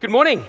Good morning.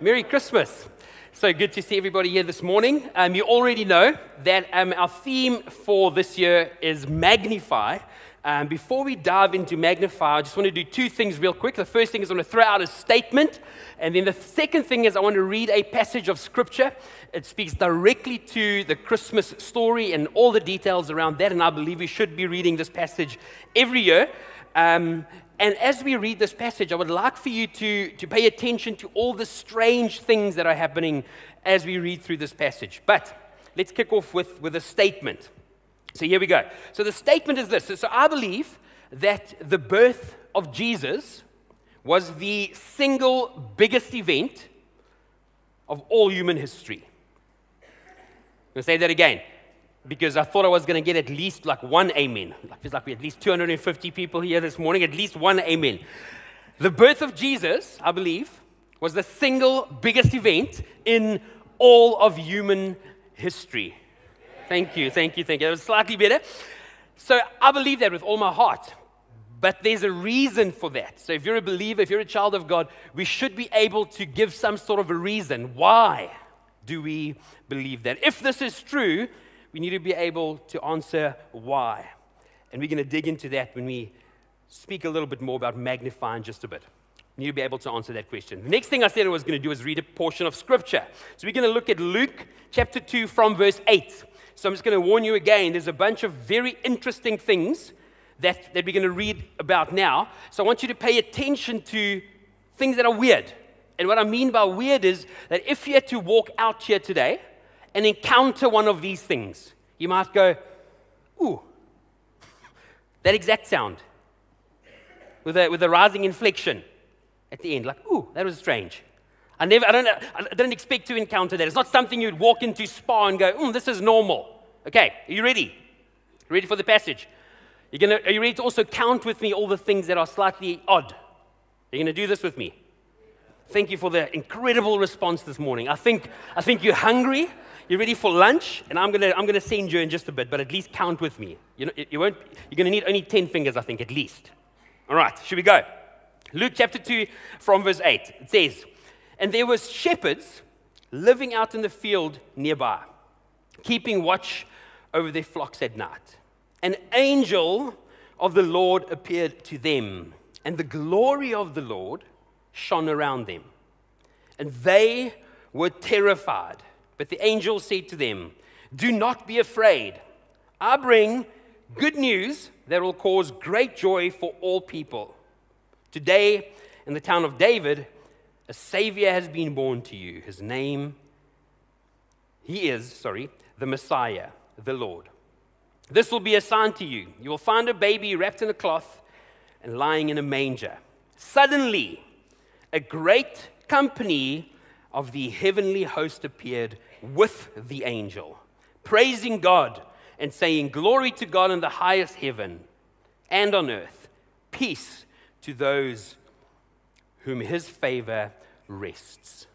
Merry Christmas. So good to see everybody here this morning. Um, you already know that um, our theme for this year is Magnify. Um, before we dive into Magnify, I just want to do two things real quick. The first thing is I want to throw out a statement. And then the second thing is I want to read a passage of Scripture. It speaks directly to the Christmas story and all the details around that. And I believe we should be reading this passage every year. Um, and as we read this passage, I would like for you to, to pay attention to all the strange things that are happening as we read through this passage. But let's kick off with, with a statement. So here we go. So the statement is this. So I believe that the birth of Jesus was the single biggest event of all human history. I'm going to say that again because I thought I was going to get at least like one amen. Like, feels like we at least 250 people here this morning, at least one amen. The birth of Jesus, I believe, was the single biggest event in all of human history. Thank you, thank you, thank you. That was slightly better. So I believe that with all my heart. But there's a reason for that. So if you're a believer, if you're a child of God, we should be able to give some sort of a reason. Why do we believe that? If this is true, we need to be able to answer why. And we're going to dig into that when we speak a little bit more about magnifying just a bit. We need to be able to answer that question. The next thing I said I was going to do is read a portion of scripture. So we're going to look at Luke chapter 2 from verse 8. So I'm just going to warn you again there's a bunch of very interesting things that, that we're going to read about now. So I want you to pay attention to things that are weird. And what I mean by weird is that if you had to walk out here today, and encounter one of these things, you might go, ooh, that exact sound with a, with a rising inflection at the end, like, ooh, that was strange. I, never, I, don't, I don't expect to encounter that. It's not something you'd walk into spa and go, mm, this is normal. Okay, are you ready? Ready for the passage? You're gonna, are you ready to also count with me all the things that are slightly odd? Are you going to do this with me? Thank you for the incredible response this morning. I think, I think you're hungry. You're ready for lunch, and I'm gonna, I'm gonna send you in just a bit, but at least count with me. You, know, you won't, you're gonna need only 10 fingers, I think, at least. All right, should we go? Luke chapter 2, from verse 8. It says, And there was shepherds living out in the field nearby, keeping watch over their flocks at night. An angel of the Lord appeared to them, and the glory of the Lord shone around them. And they were terrified. But the angel said to them, Do not be afraid. I bring good news that will cause great joy for all people. Today, in the town of David, a Savior has been born to you. His name, he is, sorry, the Messiah, the Lord. This will be a sign to you. You will find a baby wrapped in a cloth and lying in a manger. Suddenly, a great company of the heavenly host appeared with the angel, praising God and saying, Glory to God in the highest heaven and on earth, peace to those whom his favor rests.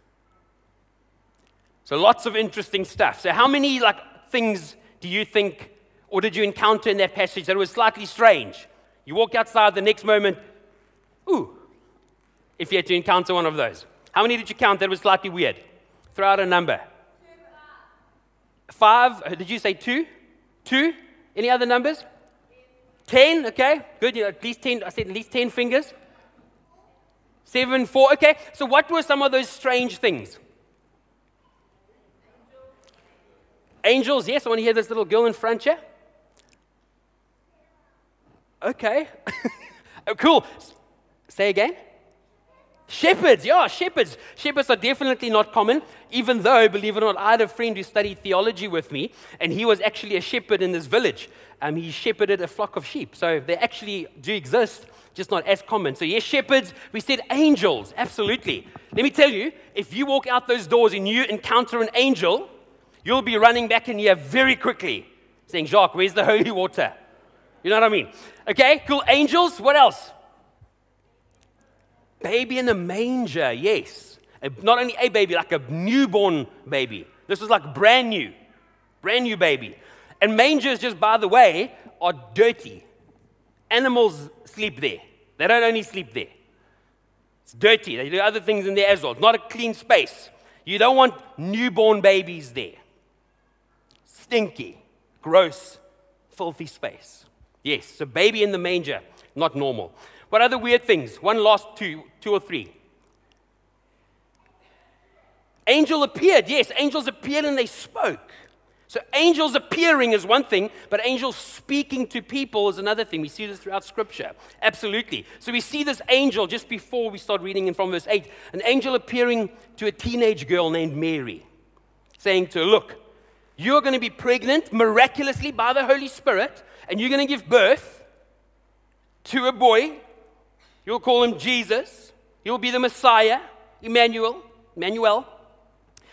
So lots of interesting stuff. So how many like things do you think or did you encounter in that passage that was slightly strange? You walk outside the next moment, ooh, if you had to encounter one of those. How many did you count that was slightly weird? Throw out a number. Five, uh, did you say two? Two? Any other numbers? Ten, okay, good. You know, at least ten, I said at least ten fingers. Seven, four, okay. So, what were some of those strange things? Angels, yes. I want to hear this little girl in front here. Okay. oh, cool. Say again. Shepherds, yeah, shepherds. Shepherds are definitely not common, even though, believe it or not, I had a friend who studied theology with me, and he was actually a shepherd in this village. Um, he shepherded a flock of sheep. So they actually do exist, just not as common. So, yes, shepherds. We said angels, absolutely. Let me tell you, if you walk out those doors and you encounter an angel, you'll be running back in here very quickly, saying, Jacques, where's the holy water? You know what I mean? Okay, cool. Angels, what else? Baby in a manger, yes. Not only a baby, like a newborn baby. This was like brand new, brand new baby. And mangers, just by the way, are dirty. Animals sleep there. They don't only sleep there. It's dirty. They do other things in there as well. It's not a clean space. You don't want newborn babies there. Stinky, gross, filthy space. Yes, so baby in the manger, not normal. What other weird things? One last two, two or three. Angel appeared. Yes, angels appeared and they spoke. So, angels appearing is one thing, but angels speaking to people is another thing. We see this throughout Scripture. Absolutely. So, we see this angel just before we start reading in from verse 8 an angel appearing to a teenage girl named Mary, saying to her, Look, you're going to be pregnant miraculously by the Holy Spirit, and you're going to give birth to a boy. You'll call him Jesus. He'll be the Messiah, Emmanuel, Emmanuel,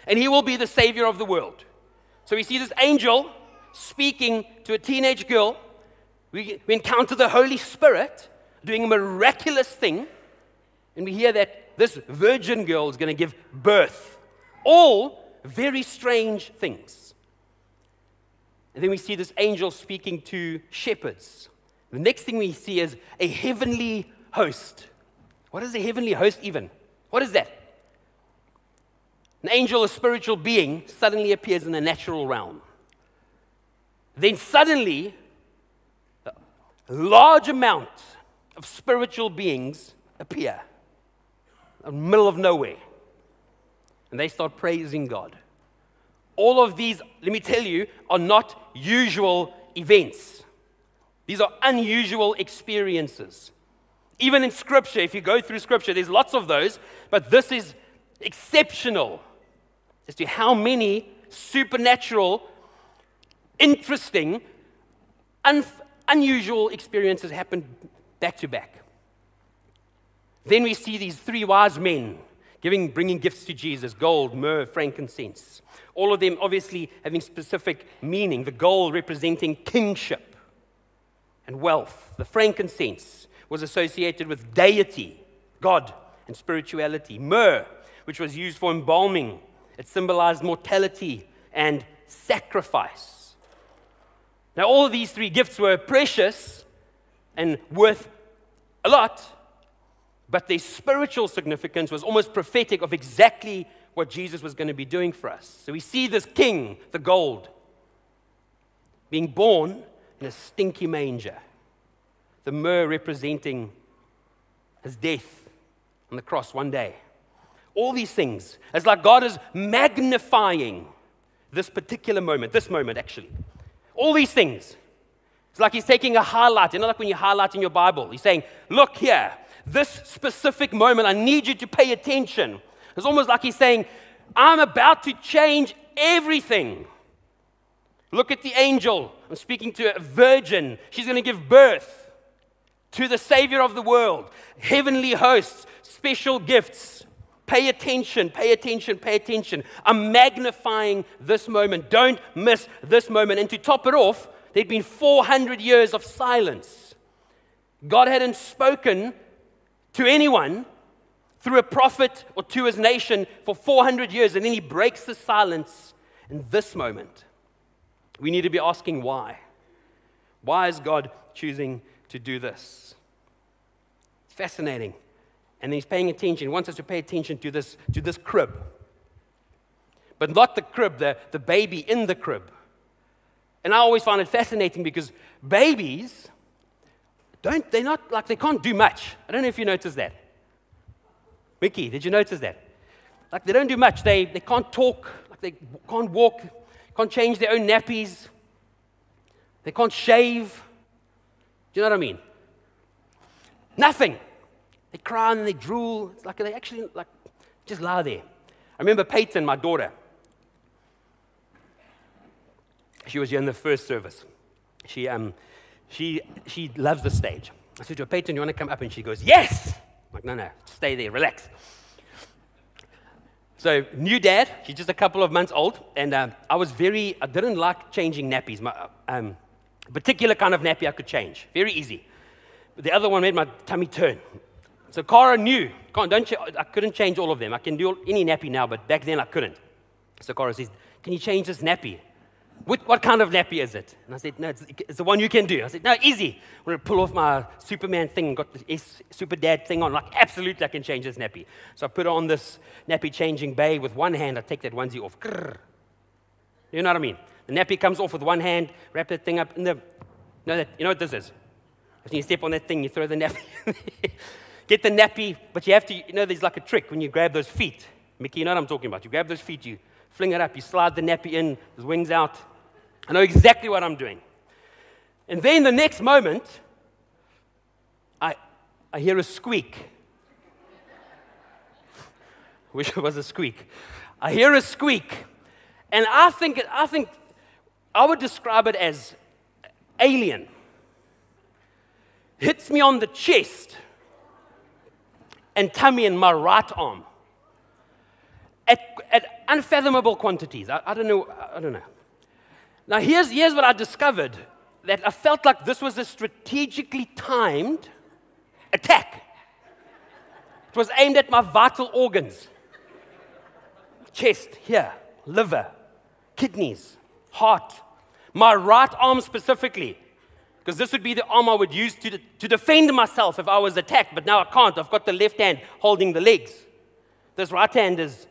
and he will be the Savior of the world. So we see this angel speaking to a teenage girl. We, we encounter the Holy Spirit doing a miraculous thing. And we hear that this virgin girl is going to give birth. All very strange things. And then we see this angel speaking to shepherds. The next thing we see is a heavenly host. What is a heavenly host, even? What is that? An angel, a spiritual being, suddenly appears in the natural realm. Then suddenly, a large amount of spiritual beings appear in the middle of nowhere. And they start praising God. All of these, let me tell you, are not usual events. These are unusual experiences. Even in Scripture, if you go through Scripture, there's lots of those, but this is exceptional as to how many supernatural, interesting, un- unusual experiences happened back to back. Then we see these three wise men giving, bringing gifts to Jesus gold, myrrh, frankincense. All of them obviously having specific meaning. The gold representing kingship and wealth. The frankincense was associated with deity, God, and spirituality. Myrrh, which was used for embalming it symbolized mortality and sacrifice. Now, all of these three gifts were precious and worth a lot, but their spiritual significance was almost prophetic of exactly what Jesus was going to be doing for us. So we see this king, the gold, being born in a stinky manger, the myrrh representing his death on the cross one day. All these things. It's like God is magnifying this particular moment, this moment actually. All these things. It's like He's taking a highlight. You know, like when you highlight in your Bible, He's saying, Look here, this specific moment, I need you to pay attention. It's almost like He's saying, I'm about to change everything. Look at the angel. I'm speaking to a virgin. She's going to give birth to the Savior of the world, heavenly hosts, special gifts. Pay attention, pay attention, pay attention. I'm magnifying this moment. Don't miss this moment. And to top it off, there'd been 400 years of silence. God hadn't spoken to anyone through a prophet or to his nation for 400 years, and then he breaks the silence in this moment. We need to be asking why. Why is God choosing to do this? It's fascinating and he's paying attention. He wants us to pay attention to this, to this crib. But not the crib, the, the baby in the crib. And I always find it fascinating because babies don't, they're not like, they can't do much. I don't know if you noticed that. Mickey, did you notice that? Like, they don't do much. They, they can't talk, like, they can't walk, can't change their own nappies, they can't shave. Do you know what I mean? Nothing. They cry and they drool. It's like they actually like just lie there. I remember Peyton, my daughter. She was here in the first service. She, um, she, she loves the stage. I said to her, Peyton, you want to come up? And she goes, Yes! I'm like, no, no, stay there, relax. So, new dad, she's just a couple of months old, and um, I was very, I didn't like changing nappies. My, um, particular kind of nappy I could change, very easy. But the other one made my tummy turn. So Cara knew. Don't ch- I couldn't change all of them. I can do any nappy now, but back then I couldn't. So Cara says, Can you change this nappy? What, what kind of nappy is it? And I said, No, it's, it's the one you can do. I said, No, easy. I'm going to pull off my Superman thing, got the S, Super Dad thing on. Like, absolutely, I can change this nappy. So I put on this nappy changing bay with one hand. I take that onesie off. Grrr. You know what I mean? The nappy comes off with one hand, wrap that thing up in the. No, that, you know what this is? When you step on that thing, you throw the nappy. Get the nappy, but you have to, you know, there's like a trick when you grab those feet. Mickey, you know what I'm talking about. You grab those feet, you fling it up, you slide the nappy in, the wings out, I know exactly what I'm doing. And then the next moment, I, I hear a squeak. Wish it was a squeak. I hear a squeak. And I think, I think I would describe it as alien. Hits me on the chest and tummy and my right arm at, at unfathomable quantities. I, I don't know. I don't know. Now, here's, here's what I discovered that I felt like this was a strategically timed attack. It was aimed at my vital organs chest, here, liver, kidneys, heart, my right arm specifically. Because this would be the arm I would use to, to defend myself if I was attacked, but now I can't. I've got the left hand holding the legs. This right hand is.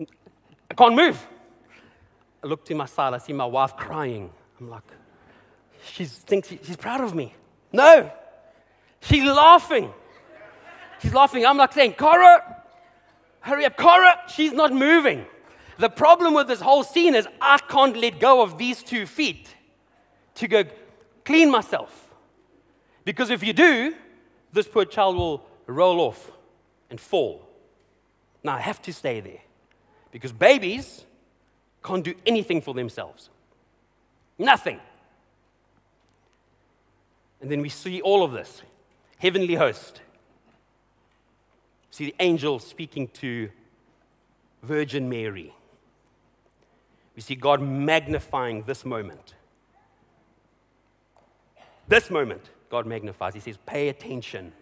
I can't move. I look to my side, I see my wife crying. I'm like, she thinks she's proud of me. No, she's laughing. She's laughing. I'm like saying, Cora, hurry up, Cora. She's not moving. The problem with this whole scene is I can't let go of these two feet to go clean myself. Because if you do, this poor child will roll off and fall. Now I have to stay there. Because babies can't do anything for themselves. Nothing. And then we see all of this heavenly host. See the angel speaking to Virgin Mary. We see God magnifying this moment. This moment, God magnifies. He says, Pay attention.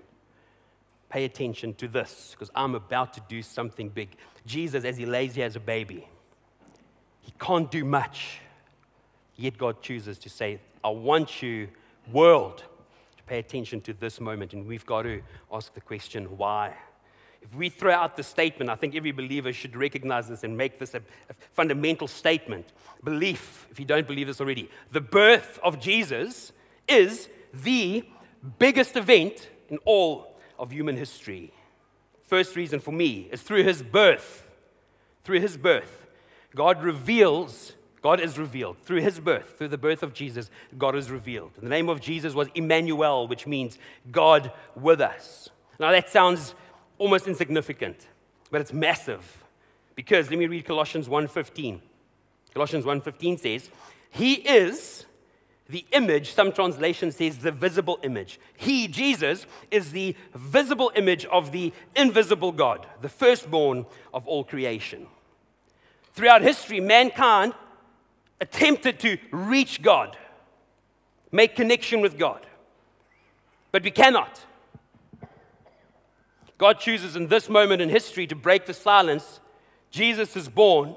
Pay attention to this because I'm about to do something big. Jesus, as he lays here as a baby, he can't do much. Yet God chooses to say, I want you, world, to pay attention to this moment. And we've got to ask the question, why? If we throw out the statement, I think every believer should recognize this and make this a, a, fundamental statement. Belief, if you don't believe this already, the birth of Jesus is the biggest event in all of human history. First reason for me is through his birth. Through his birth. God reveals, God is revealed through his birth, through the birth of Jesus, God is revealed. the name of Jesus was Emmanuel, which means God with us. Now that sounds almost insignificant, but it's massive. Because let me read Colossians 1:15. Colossians 1:15 says, "He is the image, some translation says the visible image. He, Jesus, is the visible image of the invisible God, the firstborn of all creation. Throughout history, mankind attempted to reach God, make connection with God. But we cannot. God chooses in this moment in history to break the silence. Jesus is born,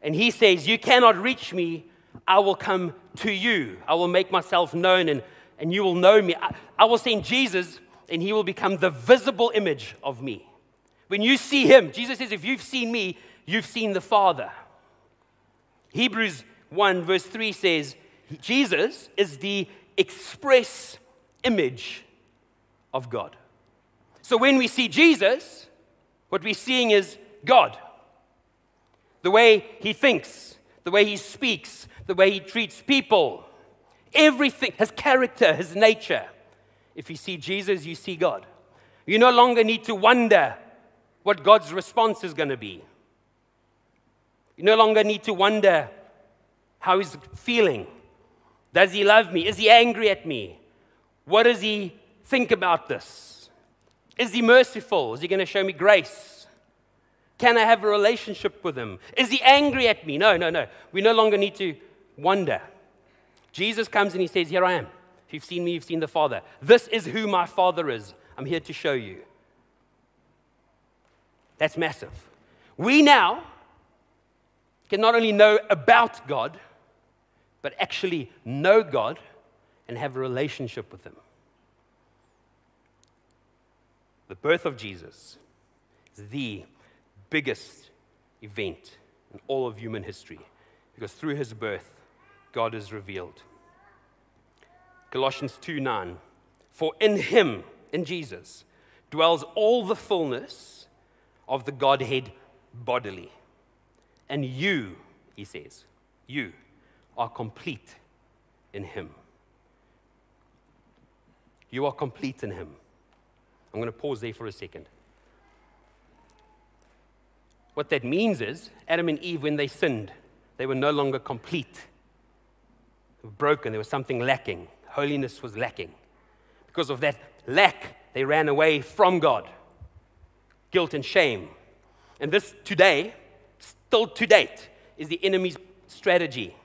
and he says, You cannot reach me. I will come to you. I will make myself known, and, and you will know me. I, I will send Jesus, and he will become the visible image of me. When you see him, Jesus says, If you've seen me, you've seen the Father. Hebrews 1, verse 3 says, Jesus is the express image of God. So when we see Jesus, what we're seeing is God. The way he thinks, the way he speaks, the way he treats people, everything, his character, his nature. If you see Jesus, you see God. You no longer need to wonder what God's response is going to be. You no longer need to wonder how he's feeling. Does he love me? Is he angry at me? What does he think about this? Is he merciful? Is he going to show me grace? Can I have a relationship with him? Is he angry at me? No, no, no. We no longer need to wonder. Jesus comes and he says, Here I am. If you've seen me, you've seen the Father. This is who my Father is. I'm here to show you. That's massive. We now can not only know about God, but actually know God and have a relationship with Him. The birth of Jesus is the biggest event in all of human history because through his birth, God is revealed. Colossians 2 9. For in him, in Jesus, dwells all the fullness of the Godhead bodily. And you, he says, you are complete in him. You are complete in him. I'm going to pause there for a second. What that means is Adam and Eve, when they sinned, they were no longer complete. They were broken. There was something lacking. Holiness was lacking. Because of that lack, they ran away from God. Guilt and shame. And this today, still to date, is the enemy's strategy.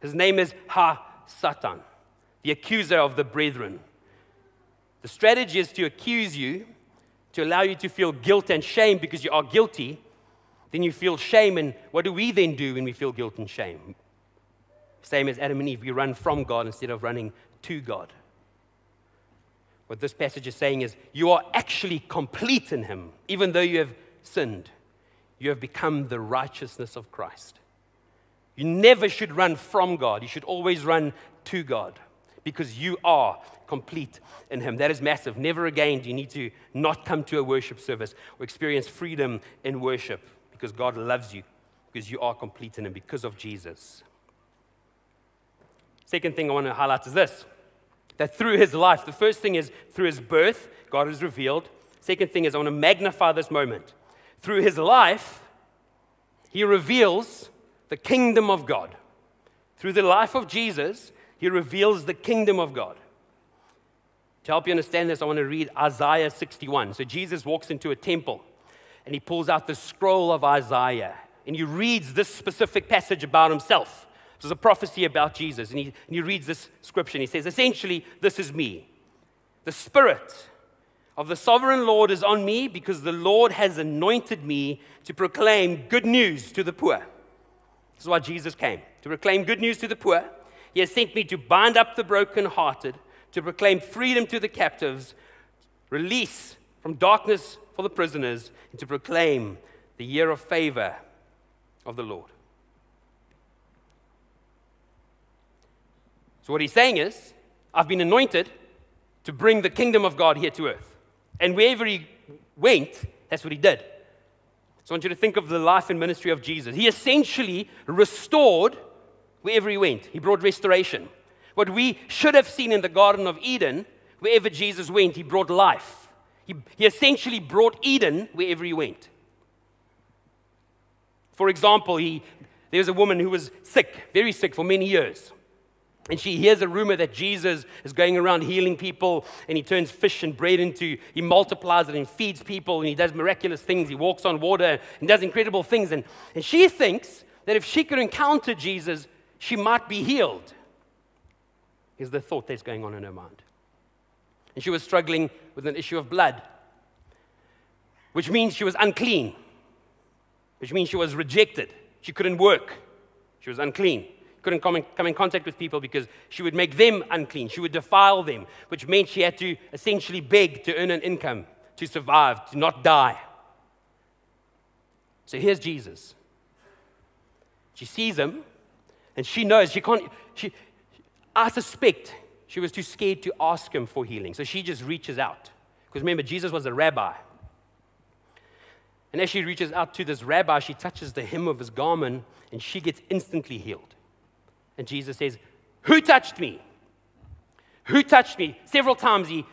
His name is Ha Satan, the accuser of the brethren. The strategy is to accuse you, to allow you to feel guilt and shame because you are guilty. Then you feel shame, and what do we then do when we feel guilt and shame? Same as Adam and Eve, we run from God instead of running to God. What this passage is saying is, you are actually complete in Him, even though you have sinned. You have become the righteousness of Christ. You never should run from God, you should always run to God because you are complete in Him. That is massive. Never again do you need to not come to a worship service or experience freedom in worship because God loves you, because you are complete in Him, because of Jesus. Second thing I want to highlight is this that through His life, the first thing is through His birth, God is revealed. Second thing is I want to magnify this moment. Through His life, He reveals the kingdom of God. Through the life of Jesus, he reveals the kingdom of God. To help you understand this, I want to read Isaiah 61. So Jesus walks into a temple and he pulls out the scroll of Isaiah and he reads this specific passage about himself. This is a prophecy about Jesus. And he, and he reads this scripture and he says, essentially, this is me. The Spirit of the sovereign Lord is on me because the Lord has anointed me to proclaim good news to the poor. This is why Jesus came to proclaim good news to the poor he has sent me to bind up the brokenhearted, to proclaim freedom to the captives, release from darkness for the prisoners, and to proclaim the year of favor of the Lord. So, what he's saying is, I've been anointed to bring the kingdom of God here to earth. And wherever he went, that's what he did. So, I want you to think of the life and ministry of Jesus. He essentially restored wherever he went. He brought restoration. What we should have seen in the Garden of Eden, wherever Jesus went, he brought life. He, he essentially brought Eden wherever he went. For example, he, there was a woman who was sick, very sick for many years. And she hears a rumor that Jesus is going around healing people and he turns fish and bread into, he multiplies it and feeds people and he does miraculous things. He walks on water and does incredible things. And, and she thinks that if she could encounter Jesus, she might be healed, is the thought that's going on in her mind. And she was struggling with an issue of blood, which means she was unclean, which means she was rejected. She couldn't work, she was unclean. Couldn't come in, come in contact with people because she would make them unclean. She would defile them, which meant she had to essentially beg to earn an income to survive, to not die. So here's Jesus. She sees him and she knows she can't, she, I suspect she was too scared to ask him for healing. So she just reaches out. Because remember, Jesus was a rabbi. And as she reaches out to this rabbi, she touches the hem of his garment and she gets instantly healed. And Jesus says, Who touched me? Who touched me? Several times he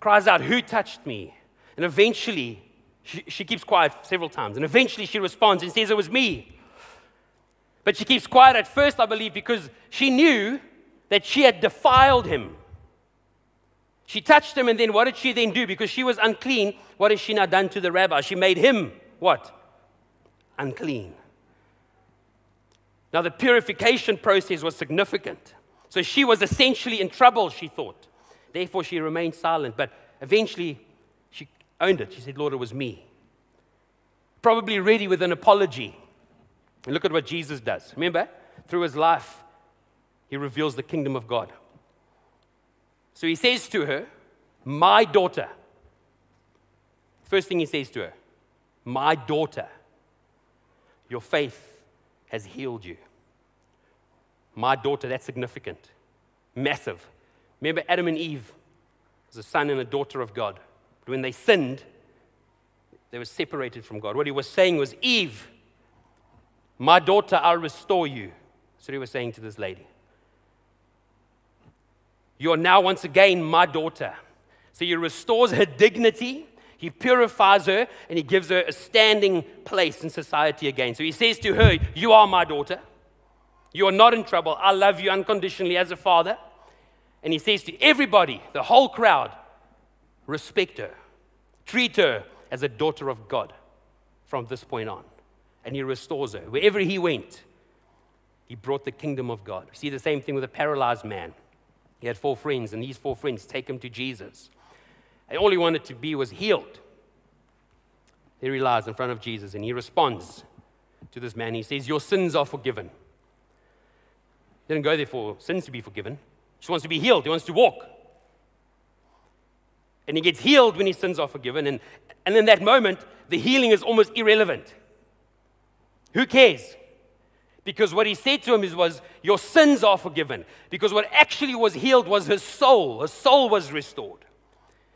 cries out, Who touched me? And eventually, she, she keeps quiet several times. And eventually she responds and says, It was me. But she keeps quiet at first, I believe, because she knew that she had defiled him. She touched him, and then what did she then do? Because she was unclean, what has she now done to the rabbi? She made him what? Unclean. Now, the purification process was significant. So she was essentially in trouble, she thought. Therefore, she remained silent. But eventually, she owned it. She said, Lord, it was me. Probably ready with an apology. And look at what Jesus does. Remember, through his life, he reveals the kingdom of God. So he says to her, My daughter. First thing he says to her, My daughter, your faith has healed you. My daughter, that's significant, massive. Remember, Adam and Eve was a son and a daughter of God. But when they sinned, they were separated from God. What he was saying was, Eve, my daughter, I'll restore you. What he was saying to this lady. You are now once again my daughter. So he restores her dignity, he purifies her, and he gives her a standing place in society again. So he says to her, You are my daughter. You are not in trouble. I love you unconditionally as a father. And he says to everybody, the whole crowd, respect her, treat her as a daughter of God from this point on. And he restores her. Wherever he went, he brought the kingdom of God. See the same thing with a paralyzed man. He had four friends, and these four friends take him to Jesus. And all he wanted to be was healed. There he lies in front of Jesus, and he responds to this man. He says, Your sins are forgiven. He didn't go there for sins to be forgiven. He just wants to be healed. He wants to walk. And he gets healed when his sins are forgiven. And, and in that moment, the healing is almost irrelevant. Who cares? Because what he said to him is, was, Your sins are forgiven. Because what actually was healed was his soul. His soul was restored.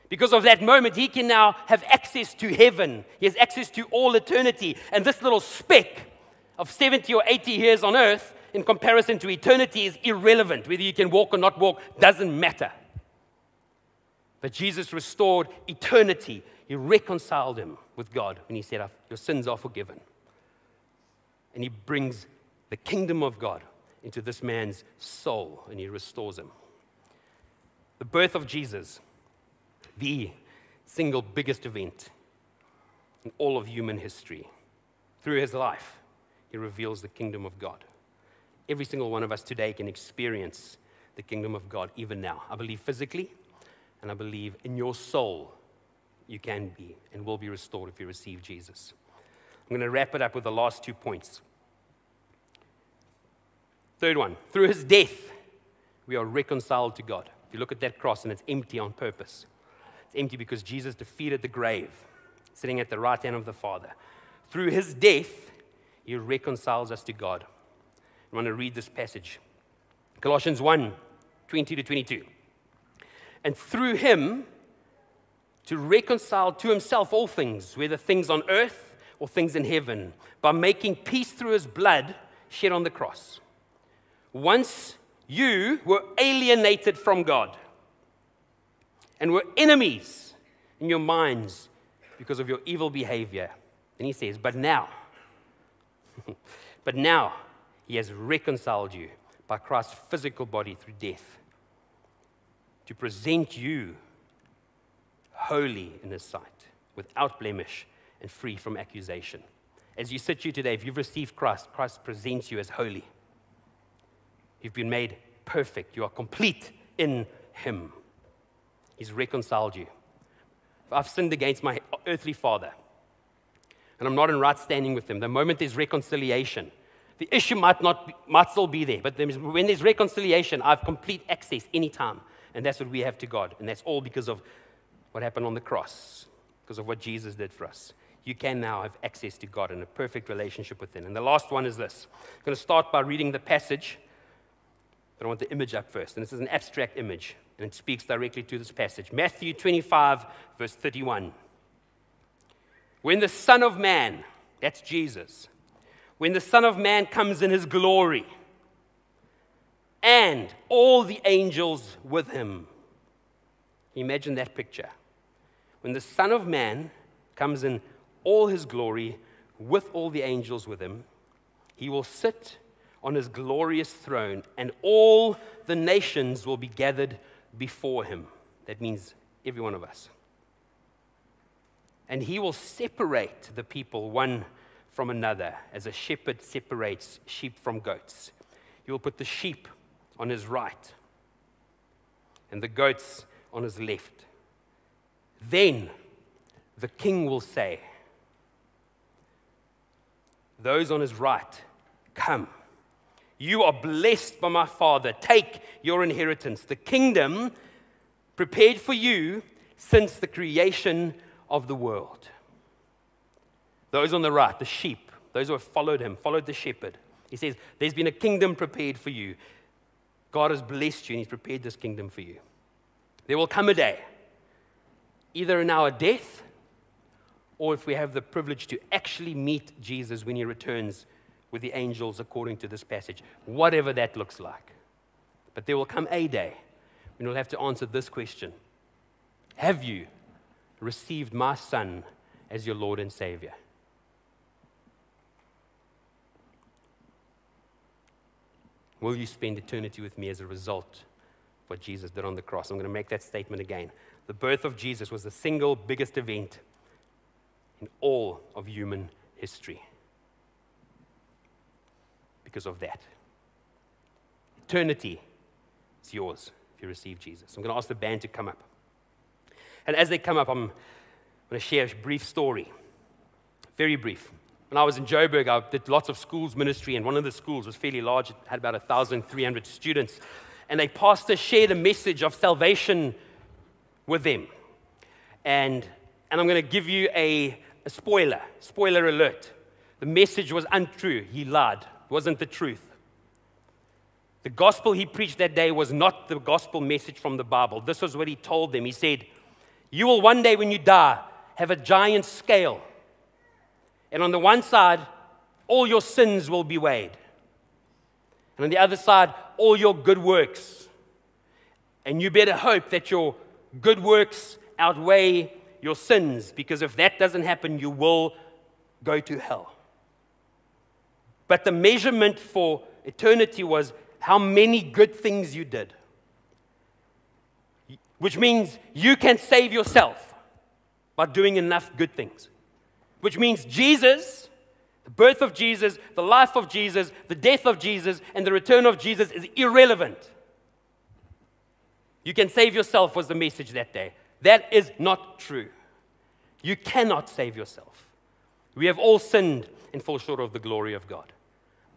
Because of that moment, he can now have access to heaven. He has access to all eternity. And this little speck of 70 or 80 years on earth, in comparison to eternity, is irrelevant. Whether you can walk or not walk doesn't matter. But Jesus restored eternity. He reconciled him with God when he said, Your sins are forgiven. And he brings the kingdom of God into this man's soul and he restores him. The birth of Jesus, the single biggest event in all of human history. Through his life, he reveals the kingdom of God. Every single one of us today can experience the kingdom of God even now. I believe physically, and I believe in your soul, you can be and will be restored if you receive Jesus. I'm going to wrap it up with the last two points. Third one, through his death, we are reconciled to God. If you look at that cross and it's empty on purpose, it's empty because Jesus defeated the grave, sitting at the right hand of the Father. Through his death, he reconciles us to God. I want to read this passage Colossians 1 20 to 22. And through him, to reconcile to himself all things, whether things on earth or things in heaven, by making peace through his blood shed on the cross. Once you were alienated from God and were enemies in your minds because of your evil behavior. And he says, But now, but now he has reconciled you by Christ's physical body through death to present you holy in his sight, without blemish and free from accusation. As you sit here today, if you've received Christ, Christ presents you as holy. You've been made perfect. You are complete in Him. He's reconciled you. If I've sinned against my earthly father and I'm not in right standing with Him, the moment there's reconciliation, the issue might, not be, might still be there, but when there's reconciliation, I have complete access anytime. And that's what we have to God. And that's all because of what happened on the cross, because of what Jesus did for us. You can now have access to God and a perfect relationship with Him. And the last one is this. I'm going to start by reading the passage but I want the image up first. And this is an abstract image, and it speaks directly to this passage Matthew 25, verse 31. When the Son of Man, that's Jesus, when the Son of Man comes in his glory, and all the angels with him. Imagine that picture. When the Son of Man comes in all his glory with all the angels with him, he will sit on his glorious throne, and all the nations will be gathered before him. That means every one of us. And he will separate the people one from another, as a shepherd separates sheep from goats. He will put the sheep on his right and the goats on his left. Then the king will say, Those on his right Come. You are blessed by my Father. Take your inheritance, the kingdom prepared for you since the creation of the world. Those on the right, the sheep, those who have followed him, followed the shepherd. He says, There's been a kingdom prepared for you. God has blessed you and He's prepared this kingdom for you. There will come a day, either in our death or if we have the privilege to actually meet Jesus when He returns with the angels according to this passage, whatever that looks like. But there will come a day when you'll have to answer this question Have you received my Son as your Lord and Savior? Will you spend eternity with me as a result of what Jesus did on the cross? I'm going to make that statement again. The birth of Jesus was the single biggest event in all of human history because of that. Eternity is yours if you receive Jesus. I'm going to ask the band to come up. And as they come up, I'm going to share a brief story. Very brief. When I was in Joburg, I did lots of schools ministry, and one of the schools was fairly large. It had about 1,300 students. And a pastor shared a message of salvation with them. And, and I'm going to give you a, a spoiler, spoiler alert. The message was untrue. He lied, it wasn't the truth. The gospel he preached that day was not the gospel message from the Bible. This was what he told them. He said, You will one day, when you die, have a giant scale and on the one side, all your sins will be weighed. And on the other side, all your good works. And you better hope that your good works outweigh your sins, because if that doesn't happen, you will go to hell. But the measurement for eternity was how many good things you did. Which means you can save yourself by doing enough good things which means Jesus, the birth of Jesus, the life of Jesus, the death of Jesus, and the return of Jesus is irrelevant. You can save yourself, was the message that day. That is not true. You cannot save yourself. We have all sinned and fall short of the glory of God.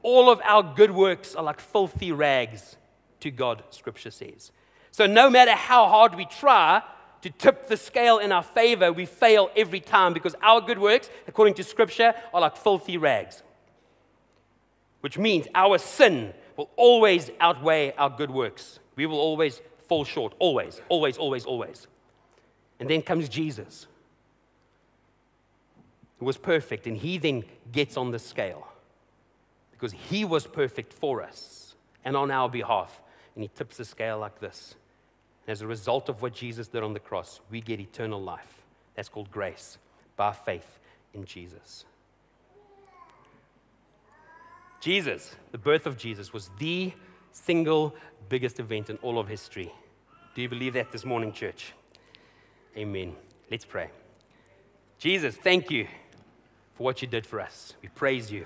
All of our good works are like filthy rags to God, scripture says. So, no matter how hard we try, to tip the scale in our favor, we fail every time because our good works, according to Scripture, are like filthy rags. Which means our sin will always outweigh our good works. We will always fall short. Always, always, always, always. And then comes Jesus, who was perfect, and he then gets on the scale because he was perfect for us and on our behalf. And he tips the scale like this. As a result of what Jesus did on the cross, we get eternal life. That's called grace by faith in Jesus. Jesus, the birth of Jesus, was the single biggest event in all of history. Do you believe that this morning, church? Amen. Let's pray. Jesus, thank you for what you did for us. We praise you